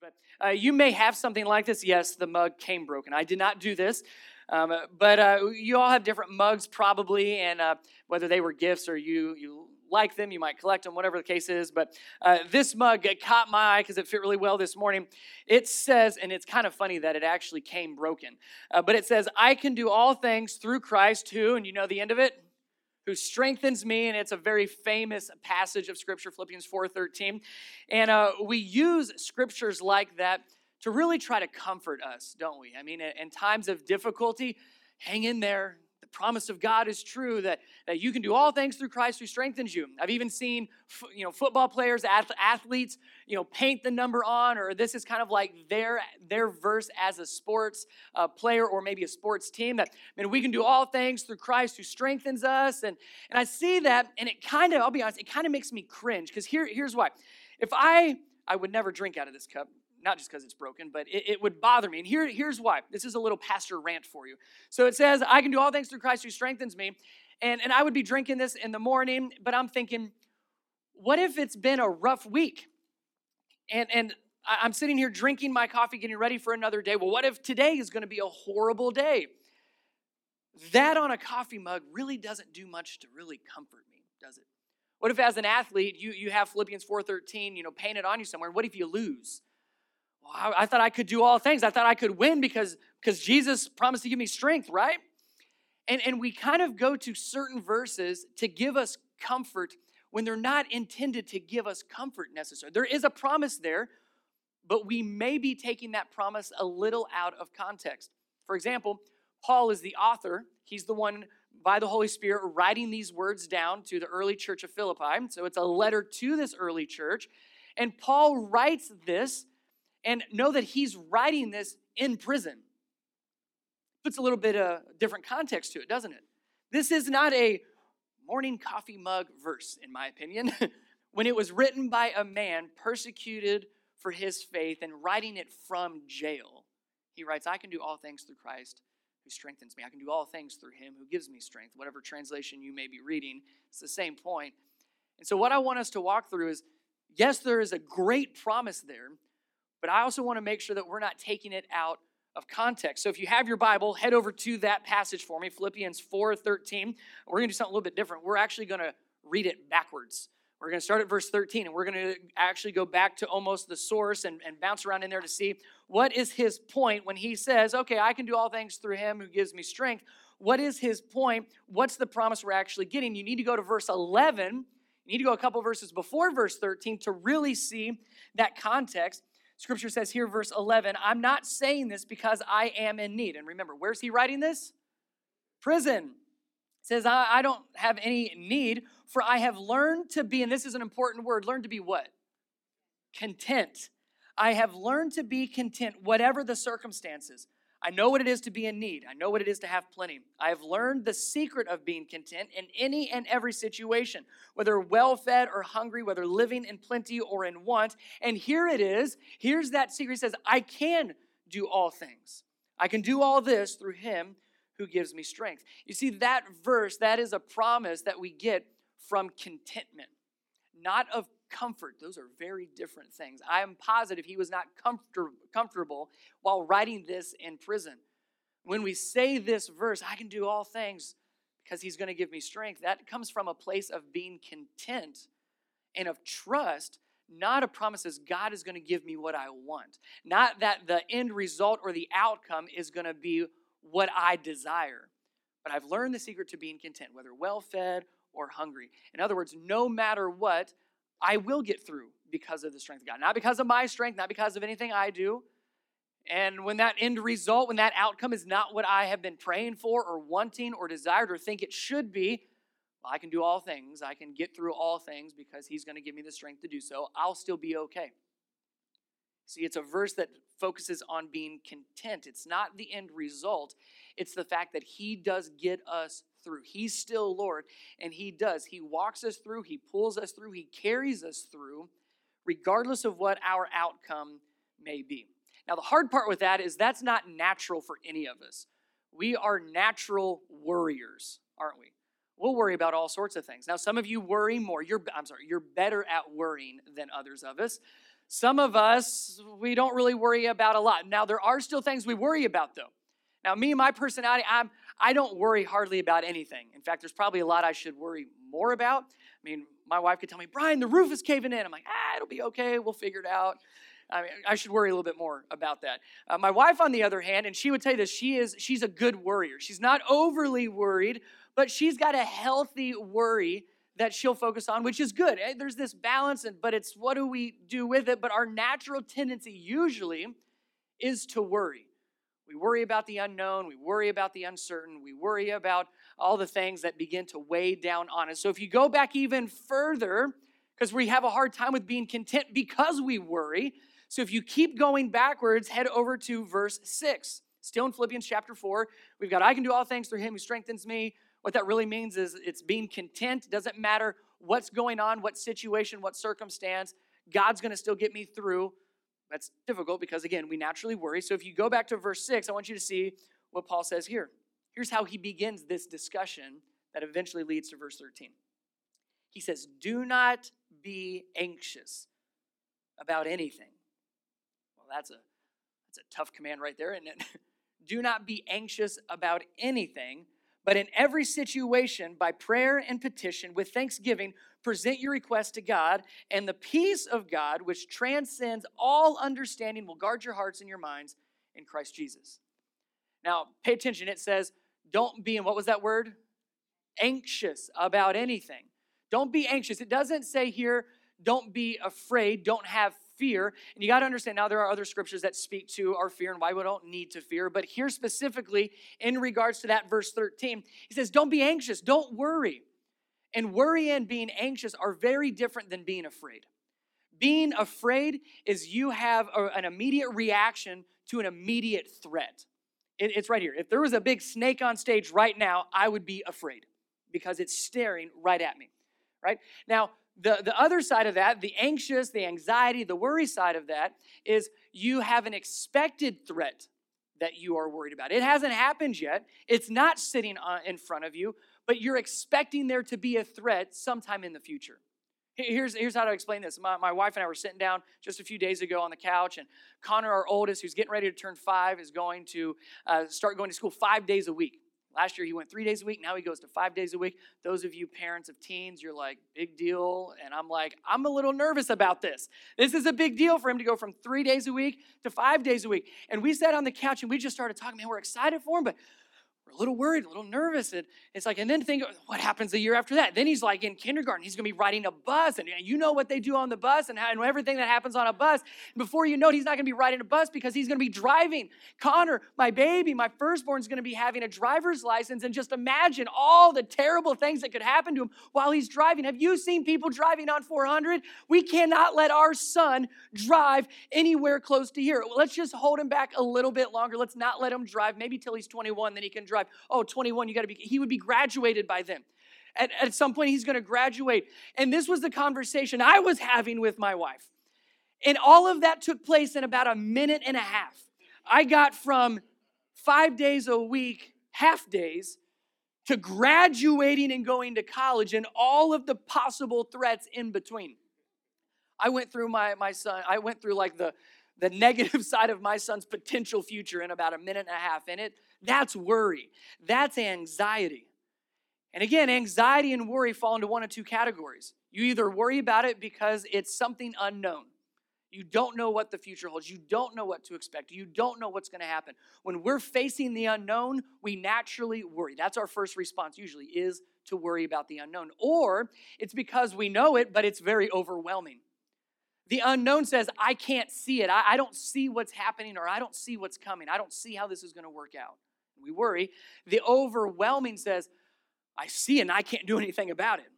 But uh, you may have something like this. Yes, the mug came broken. I did not do this. Um, but uh, you all have different mugs probably, and uh, whether they were gifts or you you like them, you might collect them, whatever the case is. But uh, this mug caught my eye because it fit really well this morning. It says, and it's kind of funny that it actually came broken, uh, but it says, "I can do all things through Christ who," and you know the end of it who strengthens me and it's a very famous passage of scripture philippians 4.13 and uh, we use scriptures like that to really try to comfort us don't we? I mean in times of difficulty hang in there promise of God is true that, that you can do all things through Christ who strengthens you. I've even seen you know football players, athletes, you know, paint the number on, or this is kind of like their their verse as a sports uh, player or maybe a sports team that I mean we can do all things through Christ who strengthens us. And and I see that, and it kind of I'll be honest, it kind of makes me cringe because here here's why. If I I would never drink out of this cup not just because it's broken, but it, it, would bother me. And here, here's why. This is a little pastor rant for you. So it says, I can do all things through Christ who strengthens me. And, and I would be drinking this in the morning, but I'm thinking, what if it's been a rough week? And, and I'm sitting here drinking my coffee, getting ready for another day. Well, what if today is going to be a horrible day? That on a coffee mug really doesn't do much to really comfort me, does it? What if as an athlete you, you have Philippians 4.13, you know, painted on you somewhere? What if you lose? Well, I, I thought I could do all things. I thought I could win because, because Jesus promised to give me strength, right? And, and we kind of go to certain verses to give us comfort when they're not intended to give us comfort necessarily. There is a promise there, but we may be taking that promise a little out of context. For example, Paul is the author, he's the one by the Holy Spirit writing these words down to the early church of Philippi. So it's a letter to this early church. And Paul writes this and know that he's writing this in prison. Puts a little bit of different context to it, doesn't it? This is not a morning coffee mug verse, in my opinion. when it was written by a man persecuted for his faith and writing it from jail, he writes, I can do all things through Christ who strengthens me. I can do all things through him who gives me strength. Whatever translation you may be reading, it's the same point. And so, what I want us to walk through is yes, there is a great promise there, but I also want to make sure that we're not taking it out of context. So if you have your Bible, head over to that passage for me, Philippians 4:13. We're going to do something a little bit different. We're actually going to read it backwards. We're going to start at verse 13 and we're going to actually go back to almost the source and, and bounce around in there to see what is his point when he says, Okay, I can do all things through him who gives me strength. What is his point? What's the promise we're actually getting? You need to go to verse 11. You need to go a couple verses before verse 13 to really see that context. Scripture says here, verse 11, I'm not saying this because I am in need. And remember, where's he writing this? Prison. It says, I, I don't have any need, for I have learned to be, and this is an important word, learn to be what? Content. I have learned to be content, whatever the circumstances. I know what it is to be in need. I know what it is to have plenty. I have learned the secret of being content in any and every situation, whether well fed or hungry, whether living in plenty or in want. And here it is. Here's that secret. He says, I can do all things. I can do all this through him who gives me strength. You see, that verse, that is a promise that we get from contentment, not of comfort. Those are very different things. I am positive he was not comfort- comfortable while writing this in prison. When we say this verse, I can do all things because he's going to give me strength, that comes from a place of being content and of trust, not a promise as God is going to give me what I want. Not that the end result or the outcome is going to be what I desire. But I've learned the secret to being content, whether well fed or hungry. In other words, no matter what, I will get through because of the strength of God. Not because of my strength, not because of anything I do. And when that end result, when that outcome is not what I have been praying for or wanting or desired or think it should be, well, I can do all things. I can get through all things because He's going to give me the strength to do so. I'll still be okay. See, it's a verse that focuses on being content. It's not the end result, it's the fact that He does get us through. He's still Lord, and He does. He walks us through, He pulls us through, He carries us through, regardless of what our outcome may be. Now, the hard part with that is that's not natural for any of us. We are natural worriers, aren't we? We'll worry about all sorts of things. Now, some of you worry more. You're, I'm sorry, you're better at worrying than others of us. Some of us, we don't really worry about a lot. Now, there are still things we worry about, though. Now, me and my personality, I'm, I don't worry hardly about anything. In fact, there's probably a lot I should worry more about. I mean, my wife could tell me, Brian, the roof is caving in. I'm like, ah, it'll be okay. We'll figure it out. I mean, I should worry a little bit more about that. Uh, my wife, on the other hand, and she would tell you this, she is she's a good worrier. She's not overly worried, but she's got a healthy worry that she'll focus on, which is good. Eh, there's this balance, and but it's what do we do with it? But our natural tendency usually is to worry. We worry about the unknown. We worry about the uncertain. We worry about all the things that begin to weigh down on us. So if you go back even further, because we have a hard time with being content because we worry. So if you keep going backwards, head over to verse 6. Still in Philippians chapter 4, we've got I can do all things through him who strengthens me. What that really means is it's being content. Doesn't matter what's going on, what situation, what circumstance. God's going to still get me through that's difficult because, again, we naturally worry. So if you go back to verse 6, I want you to see what Paul says here. Here's how he begins this discussion that eventually leads to verse 13. He says, Do not be anxious about anything. Well, that's a that's a tough command right there, isn't it? Do not be anxious about anything, but in every situation, by prayer and petition, with thanksgiving, present your request to God, and the peace of God, which transcends all understanding, will guard your hearts and your minds in Christ Jesus. Now, pay attention. It says, don't be, and what was that word? Anxious about anything. Don't be anxious. It doesn't say here, don't be afraid, don't have fear. And you got to understand now there are other scriptures that speak to our fear and why we don't need to fear. But here specifically, in regards to that verse 13, he says, Don't be anxious, don't worry. And worry and being anxious are very different than being afraid. Being afraid is you have a, an immediate reaction to an immediate threat. It, it's right here. If there was a big snake on stage right now, I would be afraid because it's staring right at me. Right? Now, the, the other side of that, the anxious, the anxiety, the worry side of that, is you have an expected threat that you are worried about. It hasn't happened yet, it's not sitting in front of you, but you're expecting there to be a threat sometime in the future. Here's, here's how to explain this. My, my wife and I were sitting down just a few days ago on the couch, and Connor, our oldest, who's getting ready to turn five, is going to uh, start going to school five days a week. Last year he went three days a week. Now he goes to five days a week. Those of you parents of teens, you're like, big deal. And I'm like, I'm a little nervous about this. This is a big deal for him to go from three days a week to five days a week. And we sat on the couch and we just started talking. Man, we're excited for him, but we're a little worried, a little nervous. And it's like, and then think, what happens a year after that? Then he's like in kindergarten, he's gonna be riding a bus, and you know what they do on the bus and, how, and everything that happens on a bus. Before you know it, he's not gonna be riding a bus because he's gonna be driving. Connor, my baby, my firstborn, is gonna be having a driver's license, and just imagine all the terrible things that could happen to him while he's driving. Have you seen people driving on 400? We cannot let our son drive anywhere close to here. Let's just hold him back a little bit longer. Let's not let him drive, maybe till he's 21, then he can drive drive. Oh, 21, you got to be, he would be graduated by then. At, at some point, he's going to graduate. And this was the conversation I was having with my wife. And all of that took place in about a minute and a half. I got from five days a week, half days, to graduating and going to college and all of the possible threats in between. I went through my, my son, I went through like the, the negative side of my son's potential future in about a minute and a half. And it that's worry. That's anxiety. And again, anxiety and worry fall into one of two categories. You either worry about it because it's something unknown. You don't know what the future holds. You don't know what to expect. You don't know what's going to happen. When we're facing the unknown, we naturally worry. That's our first response usually is to worry about the unknown. Or it's because we know it, but it's very overwhelming. The unknown says, I can't see it. I, I don't see what's happening or I don't see what's coming. I don't see how this is going to work out we worry. The overwhelming says, I see it and I can't do anything about it.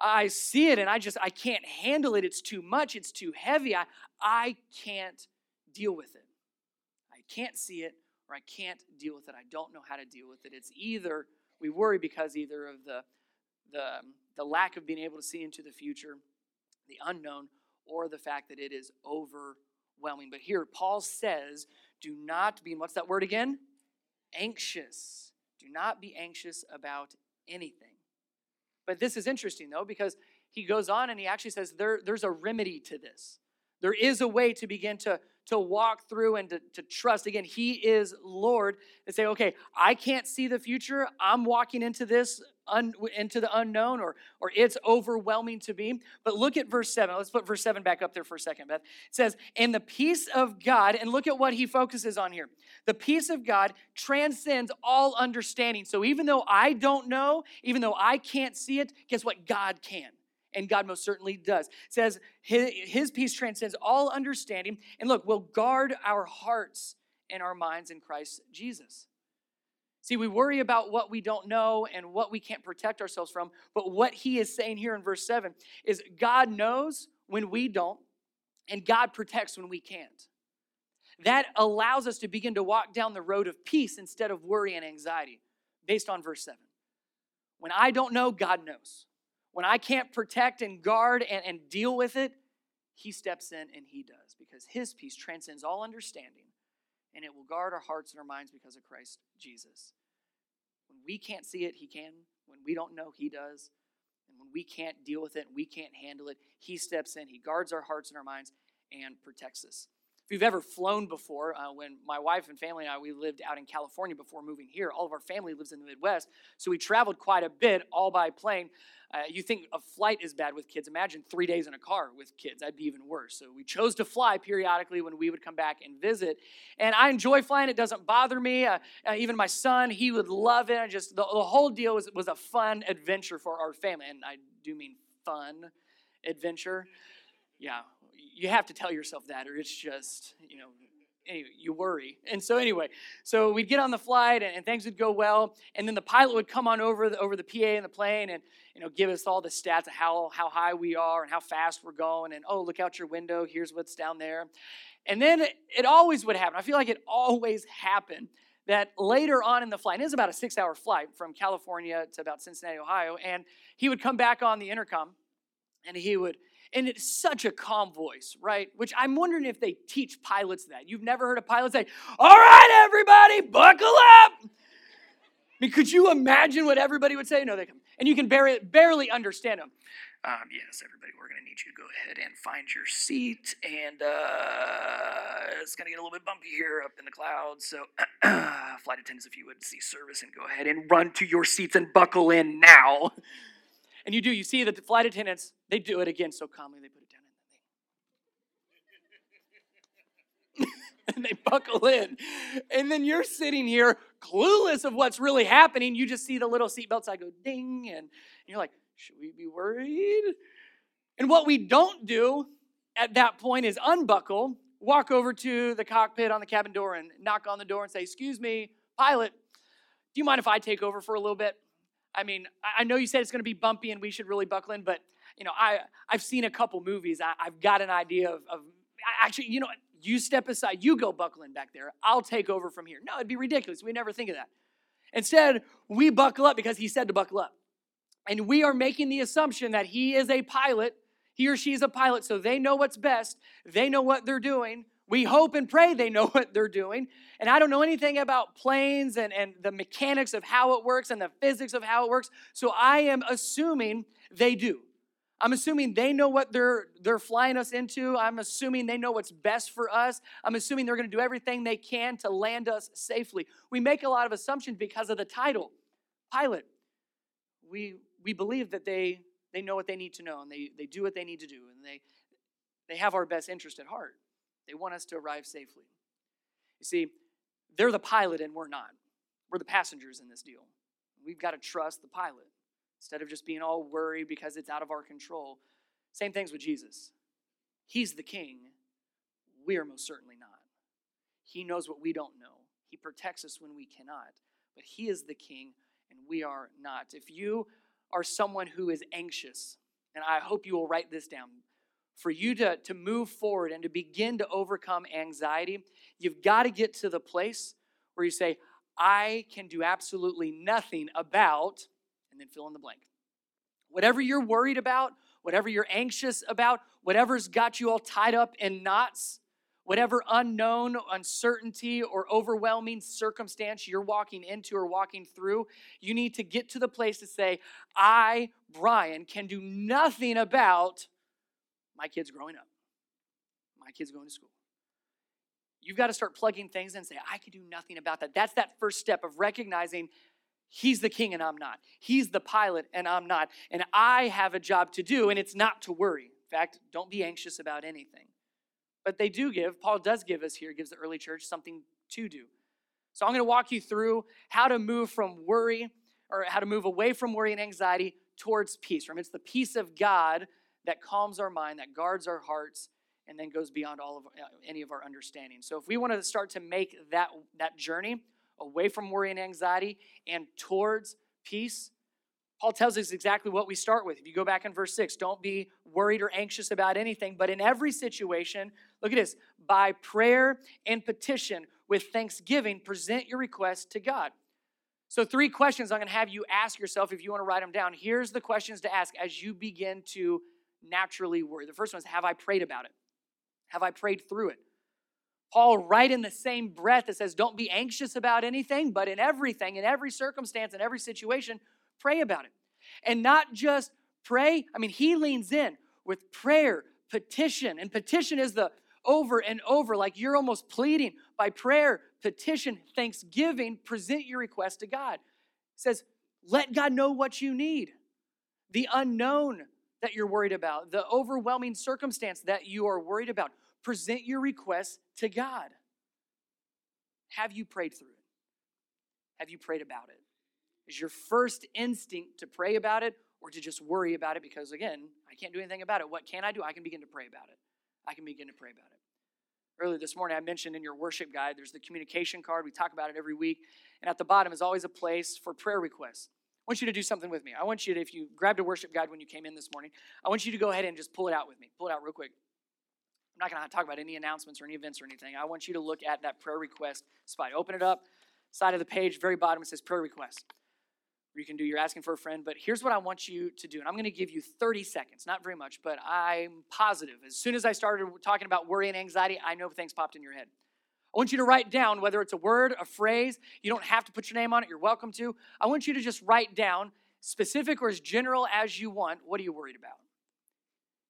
I see it and I just I can't handle it. It's too much. It's too heavy. I I can't deal with it. I can't see it or I can't deal with it. I don't know how to deal with it. It's either we worry because either of the the the lack of being able to see into the future, the unknown, or the fact that it is overwhelming. But here Paul says, do not be, what's that word again? Anxious. Do not be anxious about anything. But this is interesting, though, because he goes on and he actually says there, there's a remedy to this. There is a way to begin to, to walk through and to, to trust. Again, He is Lord. And say, okay, I can't see the future. I'm walking into this, un, into the unknown, or, or it's overwhelming to me. But look at verse 7. Let's put verse 7 back up there for a second, Beth. It says, and the peace of God, and look at what He focuses on here. The peace of God transcends all understanding. So even though I don't know, even though I can't see it, guess what? God can and God most certainly does. It says his, his peace transcends all understanding, and look, we'll guard our hearts and our minds in Christ Jesus. See, we worry about what we don't know and what we can't protect ourselves from, but what he is saying here in verse 7 is God knows when we don't, and God protects when we can't. That allows us to begin to walk down the road of peace instead of worry and anxiety, based on verse 7. When I don't know, God knows. When I can't protect and guard and, and deal with it, He steps in and He does because His peace transcends all understanding and it will guard our hearts and our minds because of Christ Jesus. When we can't see it, He can. When we don't know, He does. And when we can't deal with it, we can't handle it, He steps in. He guards our hearts and our minds and protects us. If you've ever flown before, uh, when my wife and family and I, we lived out in California before moving here. All of our family lives in the Midwest. So we traveled quite a bit, all by plane. Uh, you think a flight is bad with kids. Imagine three days in a car with kids. That'd be even worse. So we chose to fly periodically when we would come back and visit. And I enjoy flying. It doesn't bother me. Uh, uh, even my son, he would love it. I just the, the whole deal was, was a fun adventure for our family. And I do mean fun adventure. Yeah, you have to tell yourself that, or it's just, you know, anyway, you worry. And so anyway, so we'd get on the flight and, and, things would go well, and then the pilot would come on over the over the PA in the plane and you know give us all the stats of how how high we are and how fast we're going, and oh look out your window, here's what's down there, and then it, it always would happen. I feel like it always happened that later on in the flight, it was about a six-hour flight from California to about Cincinnati, Ohio, and he would come back on the intercom, and he would and it's such a calm voice, right? Which I'm wondering if they teach pilots that. You've never heard a pilot say, All right, everybody, buckle up. I mean, could you imagine what everybody would say? No, they come. And you can barely, barely understand them. Um, yes, everybody, we're going to need you to go ahead and find your seat. And uh, it's going to get a little bit bumpy here up in the clouds. So, flight attendants, if you would see service and go ahead and run to your seats and buckle in now. And you do, you see that the flight attendants, they do it again so calmly, they put it down and they, and they buckle in. And then you're sitting here clueless of what's really happening. You just see the little seatbelts. I go ding, and you're like, should we be worried? And what we don't do at that point is unbuckle, walk over to the cockpit on the cabin door and knock on the door and say, Excuse me, pilot, do you mind if I take over for a little bit? I mean, I know you said it's going to be bumpy and we should really buckle in, but you know, I I've seen a couple movies. I, have got an idea of, of actually, you know, you step aside, you go buckle in back there. I'll take over from here. No, it'd be ridiculous. We never think of that. Instead, we buckle up because he said to buckle up. And we are making the assumption that he is a pilot, he or she is a pilot, so they know what's best, they know what they're doing. We hope and pray they know what they're doing. And I don't know anything about planes and, and the mechanics of how it works and the physics of how it works. So I am assuming they do. I'm assuming they know what they're they're flying us into. I'm assuming they know what's best for us. I'm assuming they're going to do everything they can to land us safely. We make a lot of assumptions because of the title, pilot. We we believe that they they know what they need to know and they they do what they need to do and they they have our best interest at heart. They want us to arrive safely. You see, they're the pilot and we're not. We're the passengers in this deal. We've got to trust the pilot instead of just being all worried because it's out of our control. Same things with Jesus. He's the king. We are most certainly not. He knows what we don't know. He protects us when we cannot. But He is the king and we are not. If you are someone who is anxious, and I hope you will write this down, for you to, to move forward and to begin to overcome anxiety, you've got to get to the place where you say, I can do absolutely nothing about, and then fill in the blank. Whatever you're worried about, whatever you're anxious about, whatever's got you all tied up in knots, whatever unknown, uncertainty, or overwhelming circumstance you're walking into or walking through, you need to get to the place to say, I, Brian, can do nothing about my kids growing up, my kid's going to school. You've got to start plugging things in and say, I can do nothing about that. That's that first step of recognizing he's the king and I'm not. He's the pilot and I'm not. And I have a job to do, and it's not to worry. In fact, don't be anxious about anything. But they do give, Paul does give us here, gives the early church something to do. So I'm going to walk you through how to move from worry or how to move away from worry and anxiety towards peace. Remember, it's the peace of God that calms our mind, that guards our hearts, and then goes beyond all of uh, any of our understanding. So if we want to start to make that that journey away from worry and anxiety and towards peace, Paul tells us exactly what we start with. If you go back in verse 6, don't be worried or anxious about anything, but in every situation, look at this, by prayer and petition with thanksgiving, present your request to God. So, three questions I'm going to have you ask yourself if you want to write them down. Here's the questions to ask as you begin to naturally worry. The first one is Have I prayed about it? Have I prayed through it? Paul, right in the same breath, that says, Don't be anxious about anything, but in everything, in every circumstance, in every situation, pray about it. And not just pray, I mean, he leans in with prayer, petition, and petition is the over and over, like you're almost pleading by prayer, petition, thanksgiving, present your request to God. It says, let God know what you need. The unknown that you're worried about, the overwhelming circumstance that you are worried about, present your request to God. Have you prayed through it? Have you prayed about it? Is your first instinct to pray about it or to just worry about it? Because again, I can't do anything about it. What can I do? I can begin to pray about it. I can begin to pray about it. Earlier this morning, I mentioned in your worship guide, there's the communication card. We talk about it every week. And at the bottom is always a place for prayer requests. I want you to do something with me. I want you to, if you grabbed a worship guide when you came in this morning, I want you to go ahead and just pull it out with me. Pull it out real quick. I'm not going to talk about any announcements or any events or anything. I want you to look at that prayer request spot. Open it up, side of the page, very bottom, it says prayer request you can do you're asking for a friend but here's what i want you to do and i'm going to give you 30 seconds not very much but i'm positive as soon as i started talking about worry and anxiety i know things popped in your head i want you to write down whether it's a word a phrase you don't have to put your name on it you're welcome to i want you to just write down specific or as general as you want what are you worried about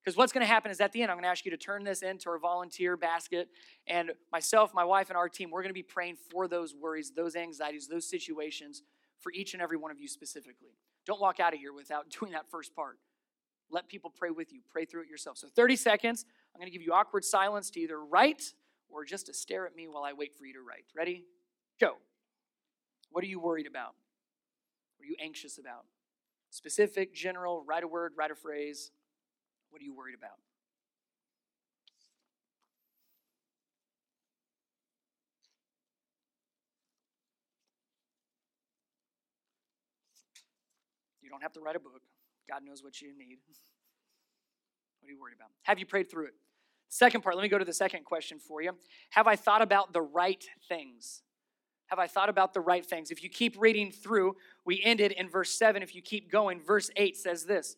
because what's going to happen is at the end, I'm going to ask you to turn this into our volunteer basket. And myself, my wife, and our team, we're going to be praying for those worries, those anxieties, those situations for each and every one of you specifically. Don't walk out of here without doing that first part. Let people pray with you. Pray through it yourself. So 30 seconds. I'm going to give you awkward silence to either write or just to stare at me while I wait for you to write. Ready? Go. What are you worried about? What are you anxious about? Specific, general, write a word, write a phrase. What are you worried about? You don't have to write a book. God knows what you need. What are you worried about? Have you prayed through it? Second part, let me go to the second question for you. Have I thought about the right things? Have I thought about the right things? If you keep reading through, we ended in verse 7. If you keep going, verse 8 says this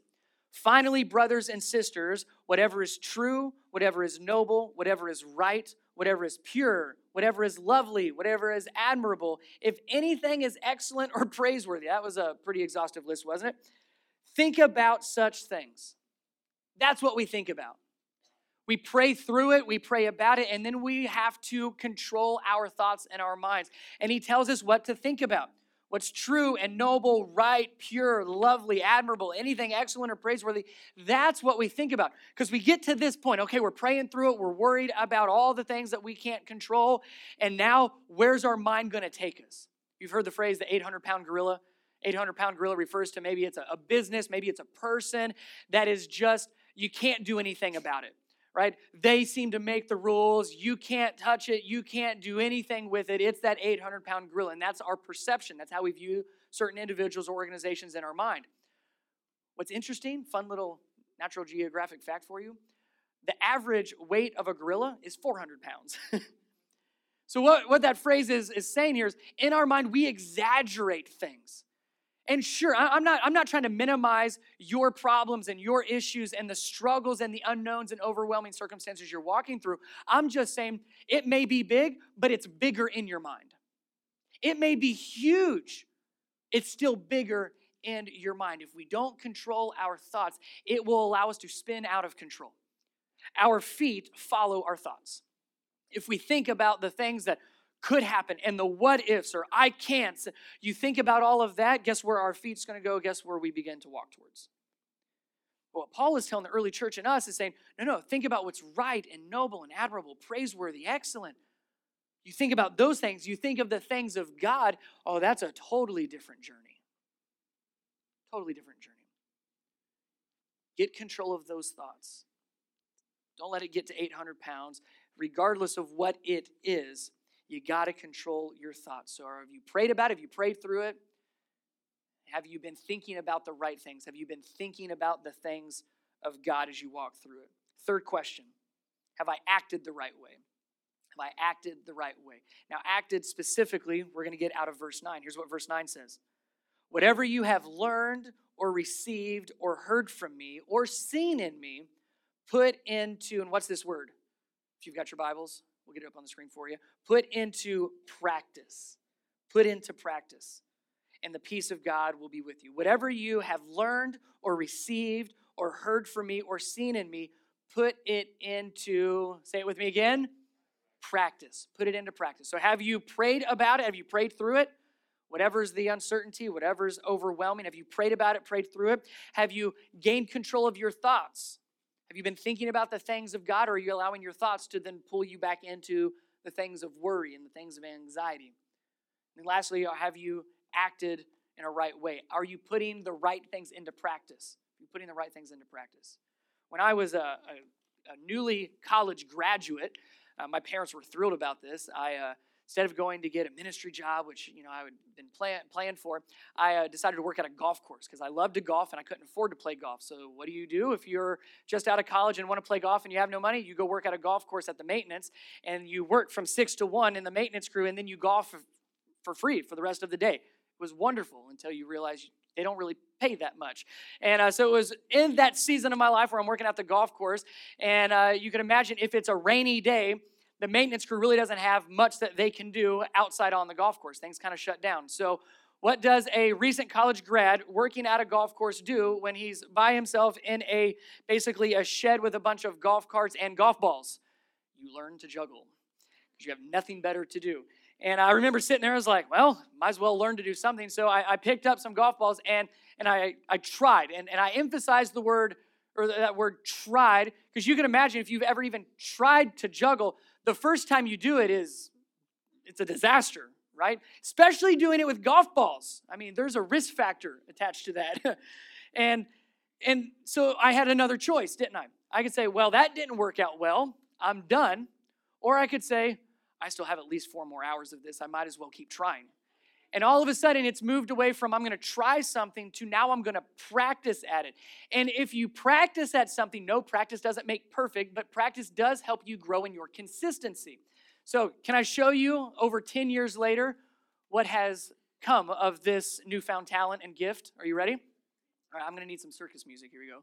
Finally, brothers and sisters, whatever is true, whatever is noble, whatever is right, whatever is pure, whatever is lovely, whatever is admirable, if anything is excellent or praiseworthy, that was a pretty exhaustive list, wasn't it? Think about such things. That's what we think about. We pray through it, we pray about it, and then we have to control our thoughts and our minds. And he tells us what to think about what's true and noble, right, pure, lovely, admirable, anything excellent or praiseworthy, that's what we think about. Because we get to this point, okay, we're praying through it, we're worried about all the things that we can't control, and now where's our mind going to take us? You've heard the phrase the 800 pound gorilla. 800 pound gorilla refers to maybe it's a business, maybe it's a person that is just, you can't do anything about it right? They seem to make the rules. You can't touch it. You can't do anything with it. It's that 800 pound gorilla. And that's our perception. That's how we view certain individuals or organizations in our mind. What's interesting, fun little natural geographic fact for you the average weight of a gorilla is 400 pounds. so, what, what that phrase is, is saying here is in our mind, we exaggerate things. And sure, I'm not, I'm not trying to minimize your problems and your issues and the struggles and the unknowns and overwhelming circumstances you're walking through. I'm just saying it may be big, but it's bigger in your mind. It may be huge, it's still bigger in your mind. If we don't control our thoughts, it will allow us to spin out of control. our feet follow our thoughts. If we think about the things that could happen and the what ifs or I can't, you think about all of that, guess where our feet's going to go? Guess where we begin to walk towards? what Paul is telling the early church and us is saying, no, no, think about what's right and noble and admirable, praiseworthy, excellent. You think about those things, you think of the things of God, oh, that's a totally different journey. Totally different journey. Get control of those thoughts. Don't let it get to 800 pounds. Regardless of what it is, you got to control your thoughts. So, have you prayed about it? Have you prayed through it? Have you been thinking about the right things? Have you been thinking about the things of God as you walk through it? Third question Have I acted the right way? Have I acted the right way? Now, acted specifically, we're going to get out of verse 9. Here's what verse 9 says Whatever you have learned or received or heard from me or seen in me, put into, and what's this word? If you've got your Bibles, we'll get it up on the screen for you. Put into practice. Put into practice and the peace of God will be with you. Whatever you have learned or received or heard from me or seen in me, put it into, say it with me again, practice. Put it into practice. So, have you prayed about it? Have you prayed through it? Whatever's the uncertainty, whatever's overwhelming, have you prayed about it, prayed through it? Have you gained control of your thoughts? Have you been thinking about the things of God, or are you allowing your thoughts to then pull you back into the things of worry and the things of anxiety? And lastly, have you acted in a right way? Are you putting the right things into practice? Are you putting the right things into practice? When I was a, a, a newly college graduate, uh, my parents were thrilled about this. I uh, instead of going to get a ministry job, which you know I had been plan, planned for, I uh, decided to work at a golf course because I loved to golf and I couldn't afford to play golf. So what do you do if you're just out of college and want to play golf and you have no money? You go work at a golf course at the maintenance and you work from six to one in the maintenance crew and then you golf for, free for the rest of the day It was wonderful until you realize they don't really pay that much. And uh, so it was in that season of my life where I'm working at the golf course. And uh, you can imagine if it's a rainy day, the maintenance crew really doesn't have much that they can do outside on the golf course. Things kind of shut down. So, what does a recent college grad working at a golf course do when he's by himself in a basically a shed with a bunch of golf carts and golf balls? You learn to juggle because you have nothing better to do. And I remember sitting there, I was like, well, might as well learn to do something. So I, I picked up some golf balls and, and I, I tried. And, and I emphasized the word, or that word tried, because you can imagine if you've ever even tried to juggle, the first time you do it is, it's a disaster, right? Especially doing it with golf balls. I mean, there's a risk factor attached to that. and, and so I had another choice, didn't I? I could say, well, that didn't work out well. I'm done. Or I could say, I still have at least four more hours of this. I might as well keep trying. And all of a sudden, it's moved away from I'm going to try something to now I'm going to practice at it. And if you practice at something, no, practice doesn't make perfect, but practice does help you grow in your consistency. So, can I show you over 10 years later what has come of this newfound talent and gift? Are you ready? All right, I'm going to need some circus music. Here we go.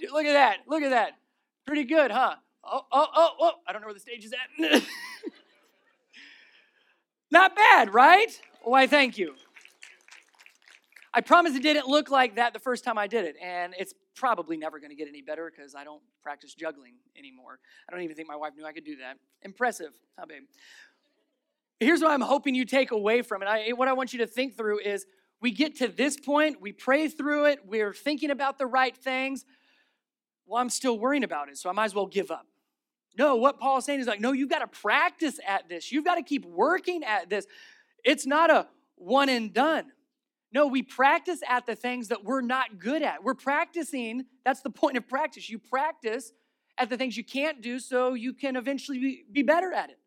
Look at that. Look at that. Pretty good, huh? oh, oh, oh, oh, I don't know where the stage is at. Not bad, right? Why, thank you. I promise it didn't look like that the first time I did it, and it's probably never going to get any better because I don't practice juggling anymore. I don't even think my wife knew I could do that. Impressive, huh, babe? Here's what I'm hoping you take away from it. I, what I want you to think through is we get to this point, we pray through it, we're thinking about the right things. Well, I'm still worrying about it, so I might as well give up. No, what Paul's saying is like, no, you've got to practice at this. You've got to keep working at this. It's not a one and done. No, we practice at the things that we're not good at. We're practicing, that's the point of practice. You practice at the things you can't do so you can eventually be, be better at it.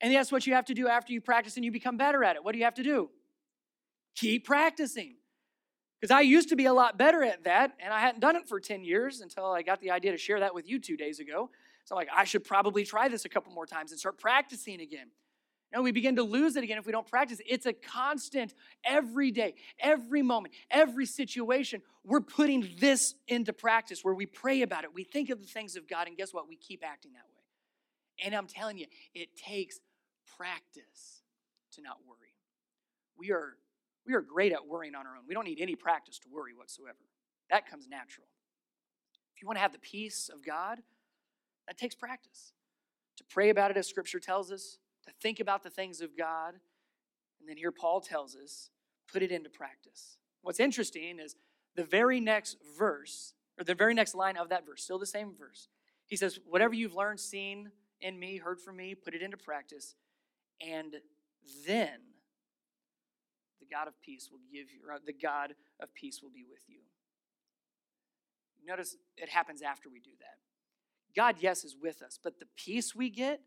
And that's what you have to do after you practice and you become better at it. What do you have to do? Keep practicing. Because I used to be a lot better at that, and I hadn't done it for 10 years until I got the idea to share that with you two days ago. So, I'm like, I should probably try this a couple more times and start practicing again. No, we begin to lose it again if we don't practice. It's a constant, every day, every moment, every situation. We're putting this into practice where we pray about it, we think of the things of God, and guess what? We keep acting that way. And I'm telling you, it takes practice to not worry. We are, we are great at worrying on our own. We don't need any practice to worry whatsoever. That comes natural. If you want to have the peace of God, that takes practice. To pray about it as Scripture tells us, to think about the things of God. And then here Paul tells us, put it into practice. What's interesting is the very next verse, or the very next line of that verse, still the same verse, he says, Whatever you've learned, seen in me, heard from me, put it into practice, and then the God of peace will give you, the God of peace will be with you. Notice it happens after we do that. God, yes, is with us, but the peace we get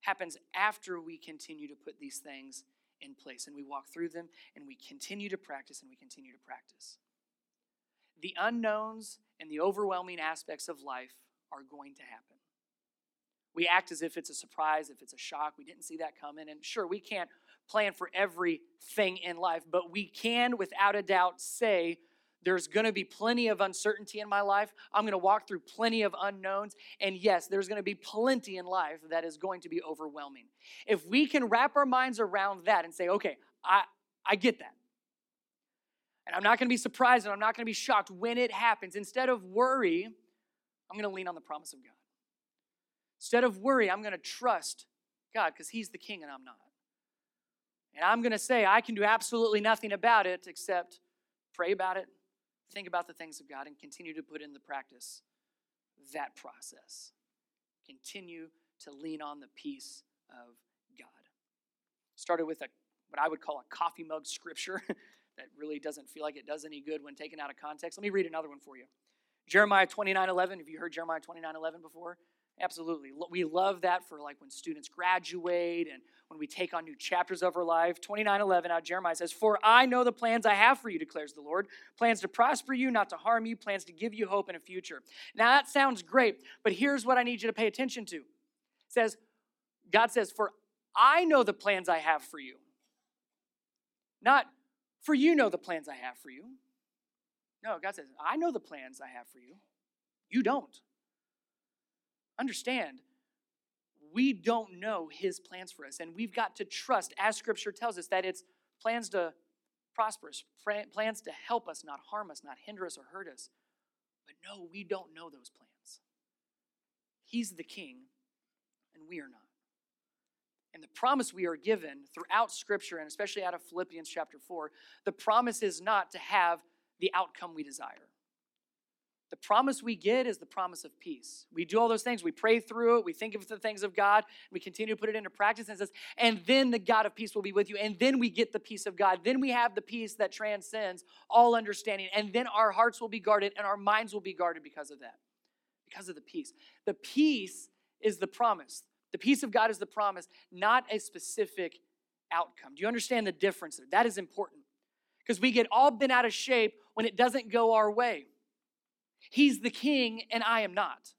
happens after we continue to put these things in place and we walk through them and we continue to practice and we continue to practice. The unknowns and the overwhelming aspects of life are going to happen. We act as if it's a surprise, if it's a shock. We didn't see that coming. And sure, we can't plan for everything in life, but we can, without a doubt, say, there's going to be plenty of uncertainty in my life. I'm going to walk through plenty of unknowns. And yes, there's going to be plenty in life that is going to be overwhelming. If we can wrap our minds around that and say, okay, I, I get that. And I'm not going to be surprised and I'm not going to be shocked when it happens. Instead of worry, I'm going to lean on the promise of God. Instead of worry, I'm going to trust God because He's the king and I'm not. And I'm going to say, I can do absolutely nothing about it except pray about it, think about the things of God, and continue to put in the practice that process. Continue to lean on the peace of God. Started with a what I would call a coffee mug scripture that really doesn't feel like it does any good when taken out of context. Let me read another one for you. Jeremiah 29 11. Have you heard Jeremiah 29 11 before? Absolutely. We love that for like when students graduate and when we take on new chapters of our life. 29:11 out Jeremiah says, "For I know the plans I have for you," declares the Lord, "plans to prosper you, not to harm you, plans to give you hope in a future." Now that sounds great, but here's what I need you to pay attention to. It says God says, "For I know the plans I have for you." Not for you know the plans I have for you. No, God says, "I know the plans I have for you." You don't. Understand, we don't know his plans for us. And we've got to trust, as scripture tells us, that it's plans to prosper us, plans to help us, not harm us, not hinder us or hurt us. But no, we don't know those plans. He's the king, and we are not. And the promise we are given throughout Scripture, and especially out of Philippians chapter 4, the promise is not to have the outcome we desire. The promise we get is the promise of peace. We do all those things. We pray through it. We think of the things of God. We continue to put it into practice. And says, and then the God of peace will be with you. And then we get the peace of God. Then we have the peace that transcends all understanding. And then our hearts will be guarded and our minds will be guarded because of that, because of the peace. The peace is the promise. The peace of God is the promise, not a specific outcome. Do you understand the difference? That is important because we get all bent out of shape when it doesn't go our way. He's the king, and I am not.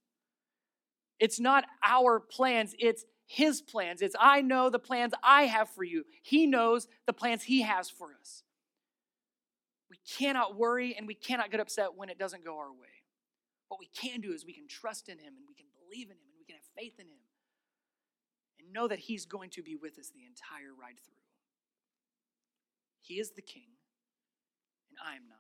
It's not our plans, it's his plans. It's I know the plans I have for you. He knows the plans he has for us. We cannot worry and we cannot get upset when it doesn't go our way. What we can do is we can trust in him and we can believe in him and we can have faith in him and know that he's going to be with us the entire ride through. He is the king and I am not.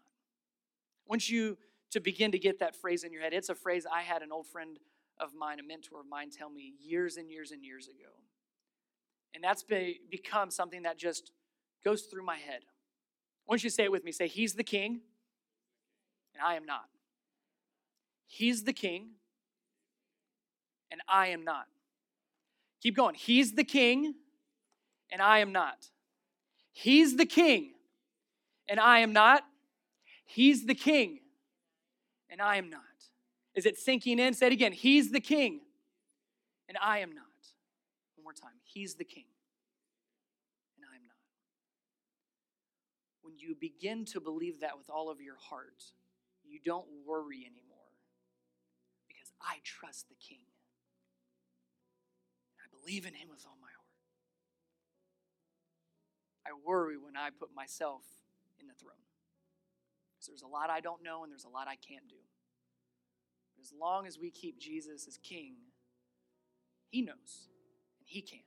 Once you to begin to get that phrase in your head. It's a phrase I had an old friend of mine, a mentor of mine, tell me years and years and years ago. And that's be, become something that just goes through my head. I want you say it with me. Say, He's the king, and I am not. He's the king, and I am not. Keep going. He's the king, and I am not. He's the king, and I am not. He's the king, and I am not. Is it sinking in? Say it again. He's the king, and I am not. One more time. He's the king, and I am not. When you begin to believe that with all of your heart, you don't worry anymore because I trust the king. I believe in him with all my heart. I worry when I put myself in the throne. Because there's a lot I don't know and there's a lot I can't do. But as long as we keep Jesus as king, he knows and he can.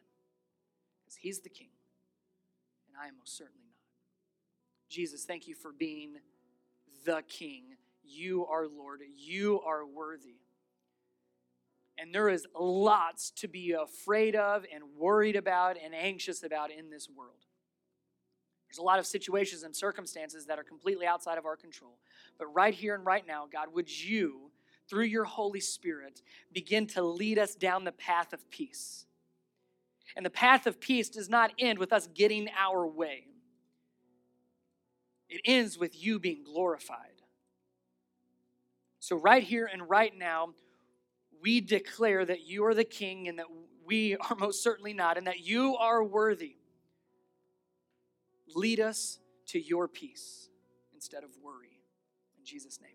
Because he's the king. And I am most certainly not. Jesus, thank you for being the king You are Lord. You are worthy. And there is lots to be afraid of and worried about and anxious about in this world. There's a lot of situations and circumstances that are completely outside of our control. But right here and right now, God, would you, through your Holy Spirit, begin to lead us down the path of peace? And the path of peace does not end with us getting our way, it ends with you being glorified. So, right here and right now, we declare that you are the king and that we are most certainly not, and that you are worthy. Lead us to your peace instead of worry. In Jesus' name.